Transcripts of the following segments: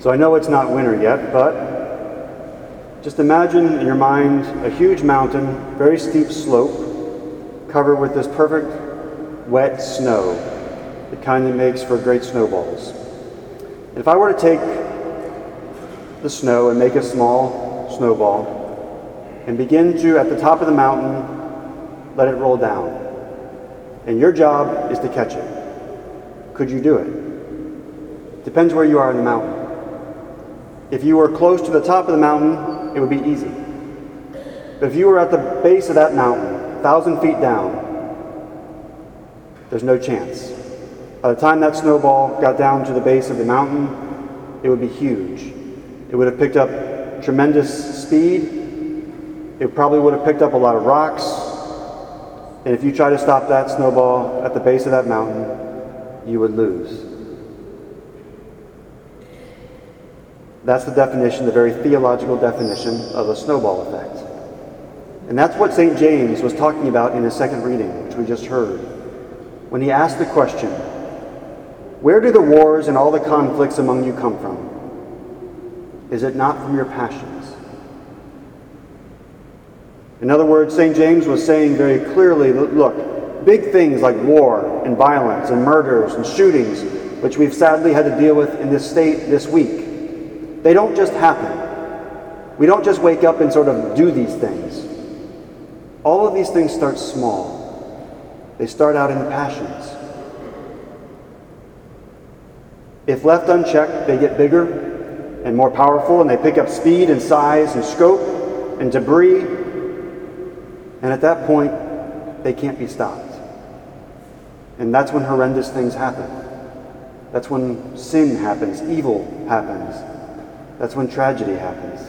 So I know it's not winter yet, but just imagine in your mind a huge mountain, very steep slope, covered with this perfect wet snow, the kind that makes for great snowballs. If I were to take the snow and make a small snowball and begin to, at the top of the mountain, let it roll down. And your job is to catch it. Could you do it? Depends where you are in the mountain. If you were close to the top of the mountain, it would be easy. But if you were at the base of that mountain, thousand feet down, there's no chance. By the time that snowball got down to the base of the mountain, it would be huge. It would have picked up tremendous speed. It probably would have picked up a lot of rocks. And if you try to stop that snowball at the base of that mountain, you would lose. That's the definition, the very theological definition of a snowball effect. And that's what St. James was talking about in his second reading, which we just heard, when he asked the question Where do the wars and all the conflicts among you come from? Is it not from your passions? In other words, St. James was saying very clearly look, big things like war and violence and murders and shootings, which we've sadly had to deal with in this state this week, they don't just happen. We don't just wake up and sort of do these things. All of these things start small, they start out in the passions. If left unchecked, they get bigger and more powerful, and they pick up speed and size and scope and debris. And at that point, they can't be stopped. And that's when horrendous things happen. That's when sin happens, evil happens, that's when tragedy happens.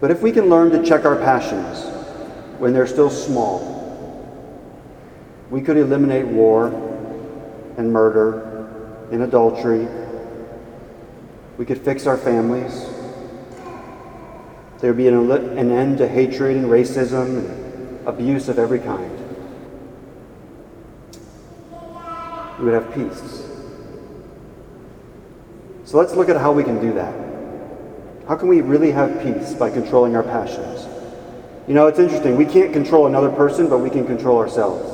But if we can learn to check our passions when they're still small, we could eliminate war and murder and adultery. We could fix our families. There would be an, end to hatred and racism and abuse of every kind. We would have peace. So let's look at how we can do that. How can we really have peace by controlling our passions? You know, it's interesting. We can't control another person, but we can control ourselves.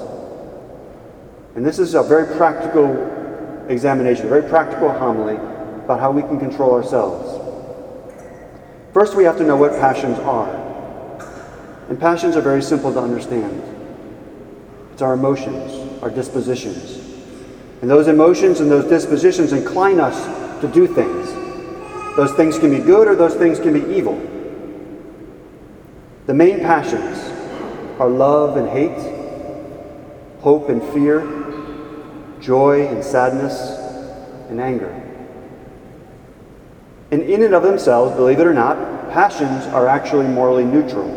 And this is a very practical examination, a very practical homily about how we can control ourselves. First, we have to know what passions are. And passions are very simple to understand it's our emotions, our dispositions. And those emotions and those dispositions incline us to do things. Those things can be good or those things can be evil. The main passions are love and hate, hope and fear, joy and sadness, and anger. And in and of themselves, believe it or not, passions are actually morally neutral.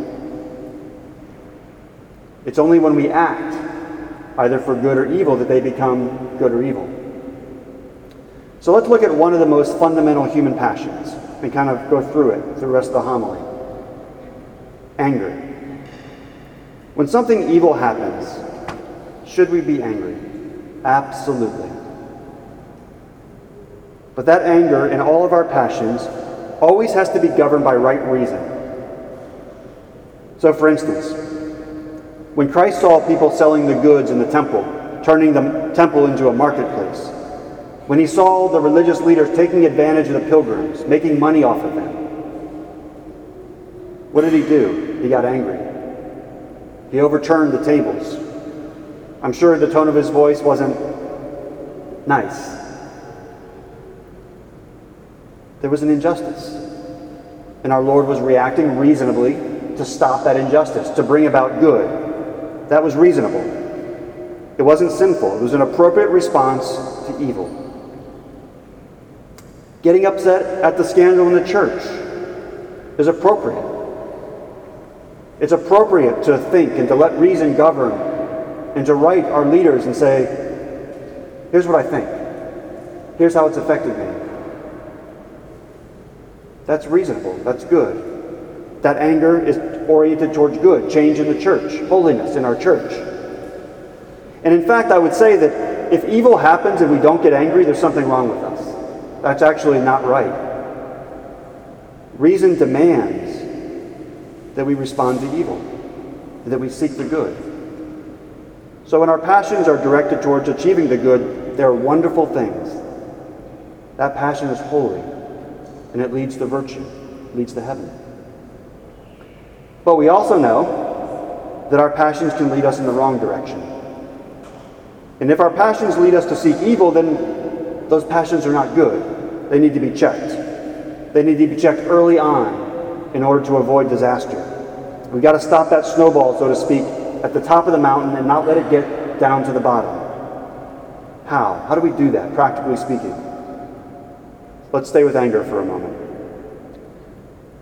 It's only when we act, either for good or evil, that they become good or evil. So let's look at one of the most fundamental human passions and kind of go through it, through the rest of the homily. Anger. When something evil happens, should we be angry? Absolutely. But that anger and all of our passions always has to be governed by right reason. So, for instance, when Christ saw people selling the goods in the temple, turning the temple into a marketplace, when he saw the religious leaders taking advantage of the pilgrims, making money off of them. What did he do? He got angry. He overturned the tables. I'm sure the tone of his voice wasn't nice. There was an injustice. And our Lord was reacting reasonably to stop that injustice, to bring about good. That was reasonable. It wasn't sinful, it was an appropriate response to evil. Getting upset at the scandal in the church is appropriate. It's appropriate to think and to let reason govern and to write our leaders and say, here's what I think. Here's how it's affected me. That's reasonable. That's good. That anger is oriented towards good, change in the church, holiness in our church. And in fact, I would say that if evil happens and we don't get angry, there's something wrong with us. That's actually not right. Reason demands that we respond to evil, that we seek the good. So when our passions are directed towards achieving the good, they're wonderful things. That passion is holy, and it leads to virtue, leads to heaven. But we also know that our passions can lead us in the wrong direction. And if our passions lead us to seek evil, then those passions are not good. They need to be checked. They need to be checked early on in order to avoid disaster. We've got to stop that snowball, so to speak, at the top of the mountain and not let it get down to the bottom. How? How do we do that, practically speaking? Let's stay with anger for a moment.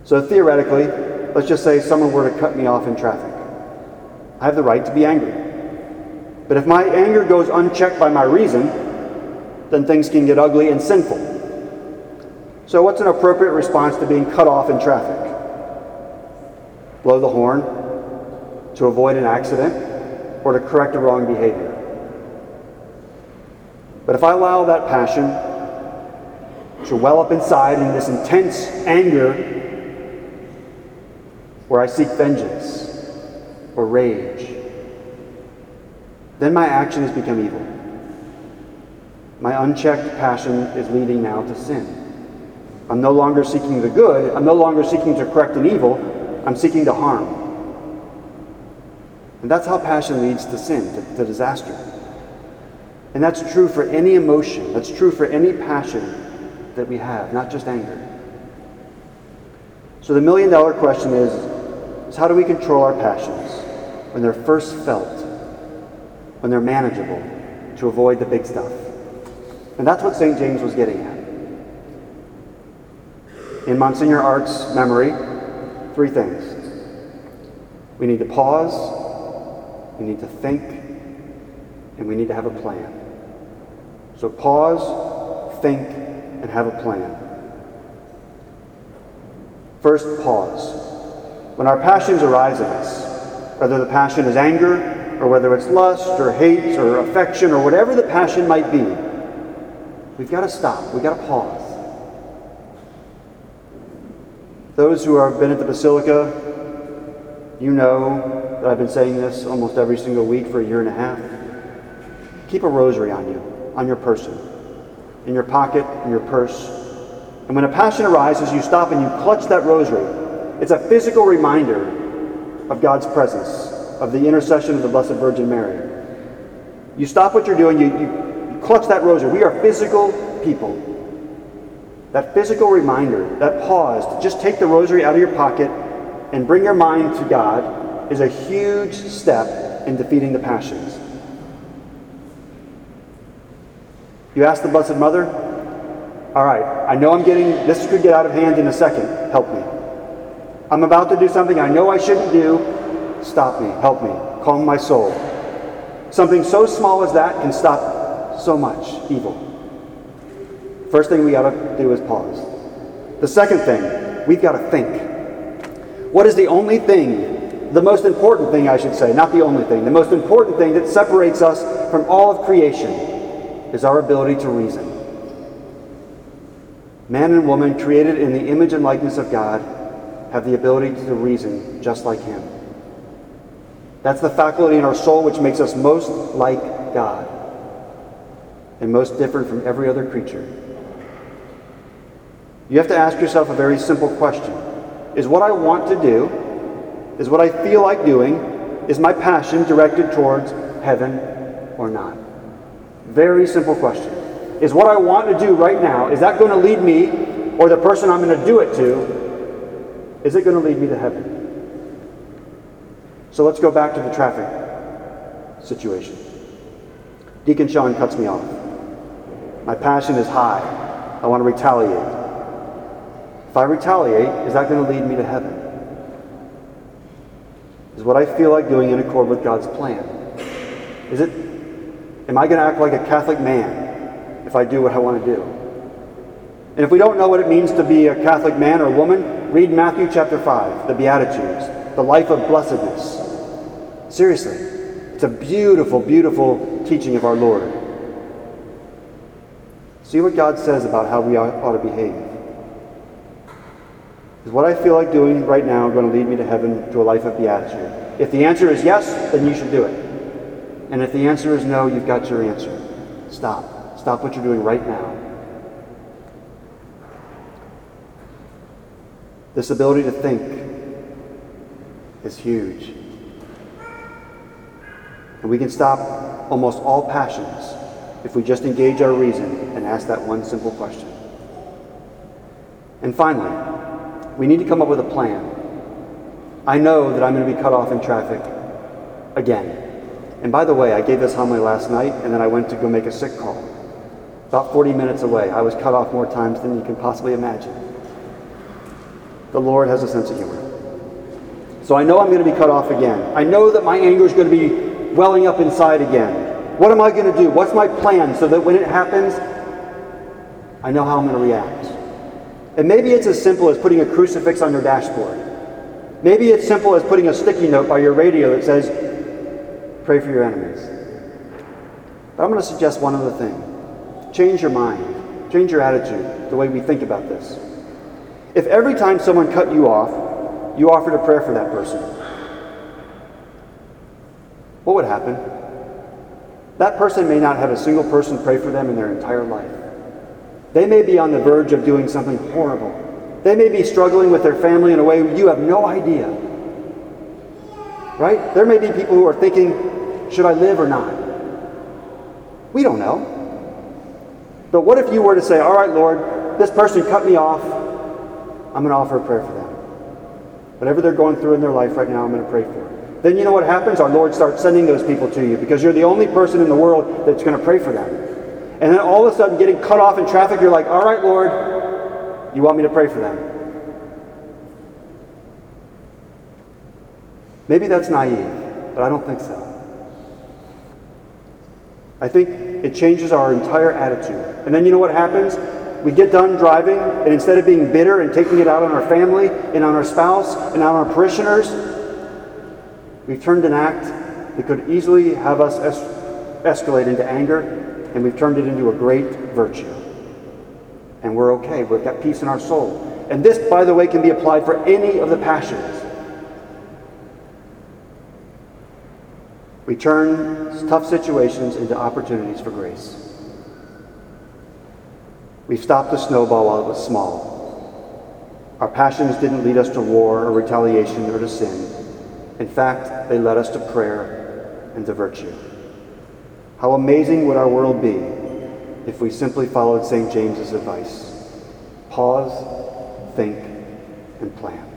So, theoretically, let's just say someone were to cut me off in traffic. I have the right to be angry. But if my anger goes unchecked by my reason, then things can get ugly and sinful. So, what's an appropriate response to being cut off in traffic? Blow the horn to avoid an accident or to correct a wrong behavior. But if I allow that passion to well up inside in this intense anger where I seek vengeance or rage, then my action has become evil. My unchecked passion is leading now to sin. I'm no longer seeking the good. I'm no longer seeking to correct an evil. I'm seeking to harm. And that's how passion leads to sin, to, to disaster. And that's true for any emotion. That's true for any passion that we have, not just anger. So the million dollar question is, is how do we control our passions when they're first felt, when they're manageable, to avoid the big stuff? And that's what St. James was getting at in Monsignor Art's memory three things. We need to pause, we need to think, and we need to have a plan. So pause, think, and have a plan. First, pause. When our passions arise in us, whether the passion is anger, or whether it's lust, or hate, or affection, or whatever the passion might be, we've got to stop. We've got to pause. Those who have been at the Basilica, you know that I've been saying this almost every single week for a year and a half. Keep a rosary on you, on your person, in your pocket, in your purse. And when a passion arises, you stop and you clutch that rosary. It's a physical reminder of God's presence, of the intercession of the Blessed Virgin Mary. You stop what you're doing, you, you clutch that rosary. We are physical people. That physical reminder, that pause to just take the rosary out of your pocket and bring your mind to God is a huge step in defeating the passions. You ask the Blessed Mother, all right, I know I'm getting, this could get out of hand in a second. Help me. I'm about to do something I know I shouldn't do. Stop me. Help me. Calm my soul. Something so small as that can stop so much evil. First thing we got to do is pause. The second thing, we've got to think. What is the only thing, the most important thing, I should say, not the only thing, the most important thing that separates us from all of creation is our ability to reason. Man and woman, created in the image and likeness of God, have the ability to reason just like Him. That's the faculty in our soul which makes us most like God and most different from every other creature. You have to ask yourself a very simple question Is what I want to do, is what I feel like doing, is my passion directed towards heaven or not? Very simple question. Is what I want to do right now, is that going to lead me or the person I'm going to do it to, is it going to lead me to heaven? So let's go back to the traffic situation. Deacon Sean cuts me off. My passion is high. I want to retaliate. If I retaliate, is that going to lead me to heaven? Is what I feel like doing in accord with God's plan? Is it, am I going to act like a Catholic man if I do what I want to do? And if we don't know what it means to be a Catholic man or woman, read Matthew chapter 5, the Beatitudes, the life of blessedness. Seriously, it's a beautiful, beautiful teaching of our Lord. See what God says about how we ought, ought to behave. Is what I feel like doing right now going to lead me to heaven to a life of beatitude? If the answer is yes, then you should do it. And if the answer is no, you've got your answer. Stop. Stop what you're doing right now. This ability to think is huge. And we can stop almost all passions if we just engage our reason and ask that one simple question. And finally, we need to come up with a plan. I know that I'm going to be cut off in traffic again. And by the way, I gave this homily last night and then I went to go make a sick call. About 40 minutes away. I was cut off more times than you can possibly imagine. The Lord has a sense of humor. So I know I'm going to be cut off again. I know that my anger is going to be welling up inside again. What am I going to do? What's my plan so that when it happens, I know how I'm going to react? And maybe it's as simple as putting a crucifix on your dashboard. Maybe it's simple as putting a sticky note by your radio that says, pray for your enemies. But I'm going to suggest one other thing. Change your mind. Change your attitude, the way we think about this. If every time someone cut you off, you offered a prayer for that person, what would happen? That person may not have a single person pray for them in their entire life. They may be on the verge of doing something horrible. They may be struggling with their family in a way you have no idea. Right? There may be people who are thinking, should I live or not? We don't know. But what if you were to say, all right, Lord, this person cut me off. I'm going to offer a prayer for them. Whatever they're going through in their life right now, I'm going to pray for them then you know what happens? Our Lord starts sending those people to you because you're the only person in the world that's going to pray for them. And then all of a sudden, getting cut off in traffic, you're like, all right, Lord, you want me to pray for them? Maybe that's naive, but I don't think so. I think it changes our entire attitude. And then you know what happens? We get done driving, and instead of being bitter and taking it out on our family and on our spouse and on our parishioners, We've turned an act that could easily have us es- escalate into anger, and we've turned it into a great virtue. And we're okay. We've got peace in our soul. And this, by the way, can be applied for any of the passions. We turn tough situations into opportunities for grace. We've stopped the snowball while it was small. Our passions didn't lead us to war or retaliation or to sin. In fact, they led us to prayer and to virtue. How amazing would our world be if we simply followed St. James's advice? Pause, think, and plan.